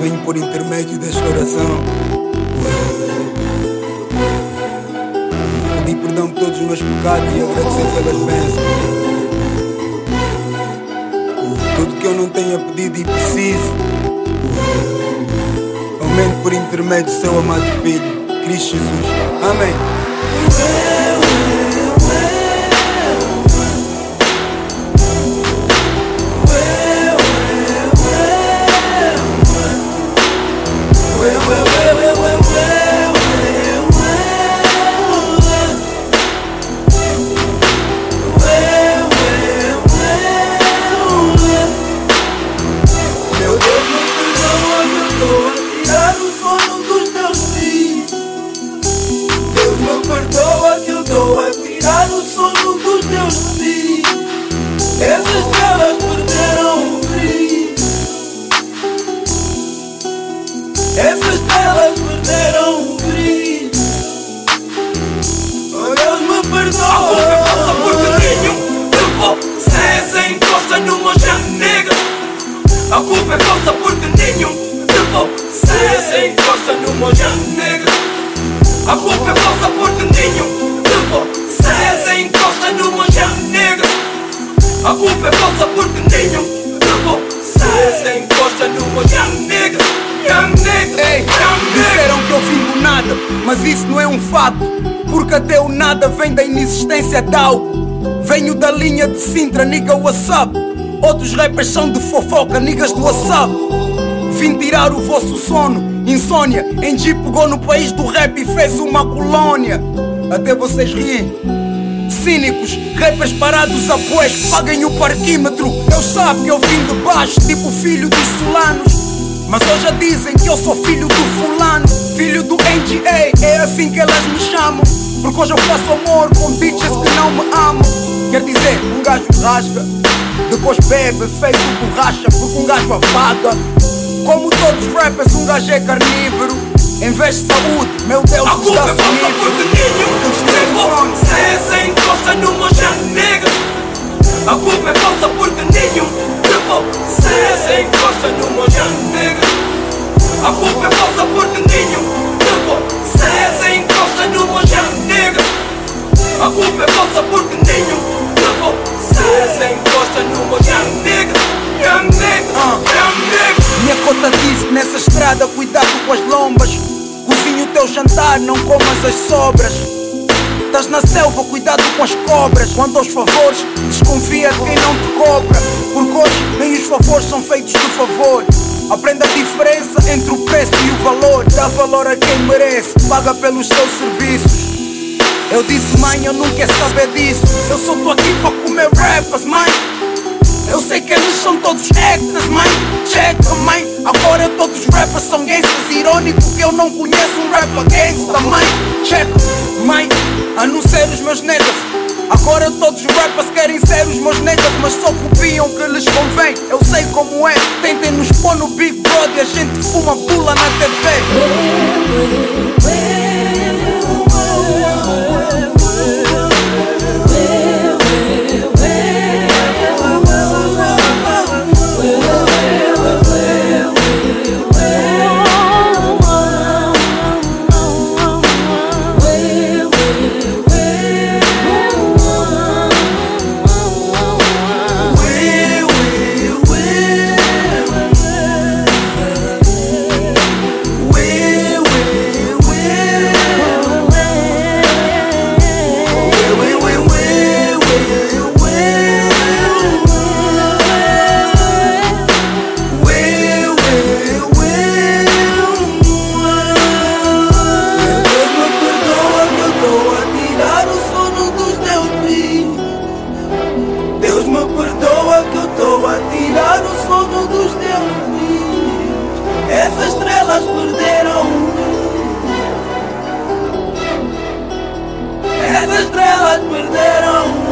Venho por intermédio desta oração pedi perdão por todos os meus pecados e agradecer pelas bênçãos. Tudo que eu não tenha pedido e preciso, aumento por intermédio do seu amado Filho, Cristo Jesus. Amém. De você encosta numa janega A culpa é falsa porque nenhum de você encosta numa janega A culpa é falsa porque nenhum de você encosta numa janega Janega, Ei, janega disseram que eu vim do nada, mas isso não é um fato. Porque até o nada vem da inexistência de algo. Venho da linha de Sintra, nigga, what's up? Outros rappers são de fofoca, niggas do WhatsApp. Vim tirar o vosso sono, insônia. Em G pegou no país do rap e fez uma colônia. Até vocês riem. Cínicos, rappers parados a pois, paguem o parquímetro. Eu sabe que eu vim de baixo, tipo filho dos solanos. Mas hoje dizem que eu sou filho do fulano, filho do NGA, é assim que elas me chamam. Porque hoje eu faço amor com bitches que não me amam. Quer dizer, um gajo rasga, depois bebe, feito borracha, porque um gajo apaga. Como todos os rappers, um gajo é carnívoro. Em vez de saúde, meu Deus, A culpa é falsa porque nenhum de você encosta numa janega A culpa é falsa porque nenhum de você encosta numa janega A culpa é falsa porque nenhum de você encosta numa janega A culpa é falsa porque nenhum cuidado com as lombas. Cozinha o teu jantar, não comas as sobras. Estás na selva, cuidado com as cobras. Quanto aos favores, desconfia de quem não te cobra. Porque hoje nem os favores são feitos de favor. Aprenda a diferença entre o preço e o valor. Dá valor a quem merece, paga pelos seus serviços. Eu disse, mãe, eu não quero saber disso. Eu só tô aqui para comer rappers, mãe. Eu sei que eles são todos actors, mãe. Check, mãe. Agora todos os rappers são gangsters. Irônico que eu não conheço um rapper gangsta, mãe. Check, mãe. A não ser os meus negas. Agora todos os rappers querem ser os meus negas, mas só copiam que lhes convém. Eu sei como é. Tentem nos pôr no Big Brother. A gente fuma pula na TV. essas estrelas perderam Essas estrelas perderam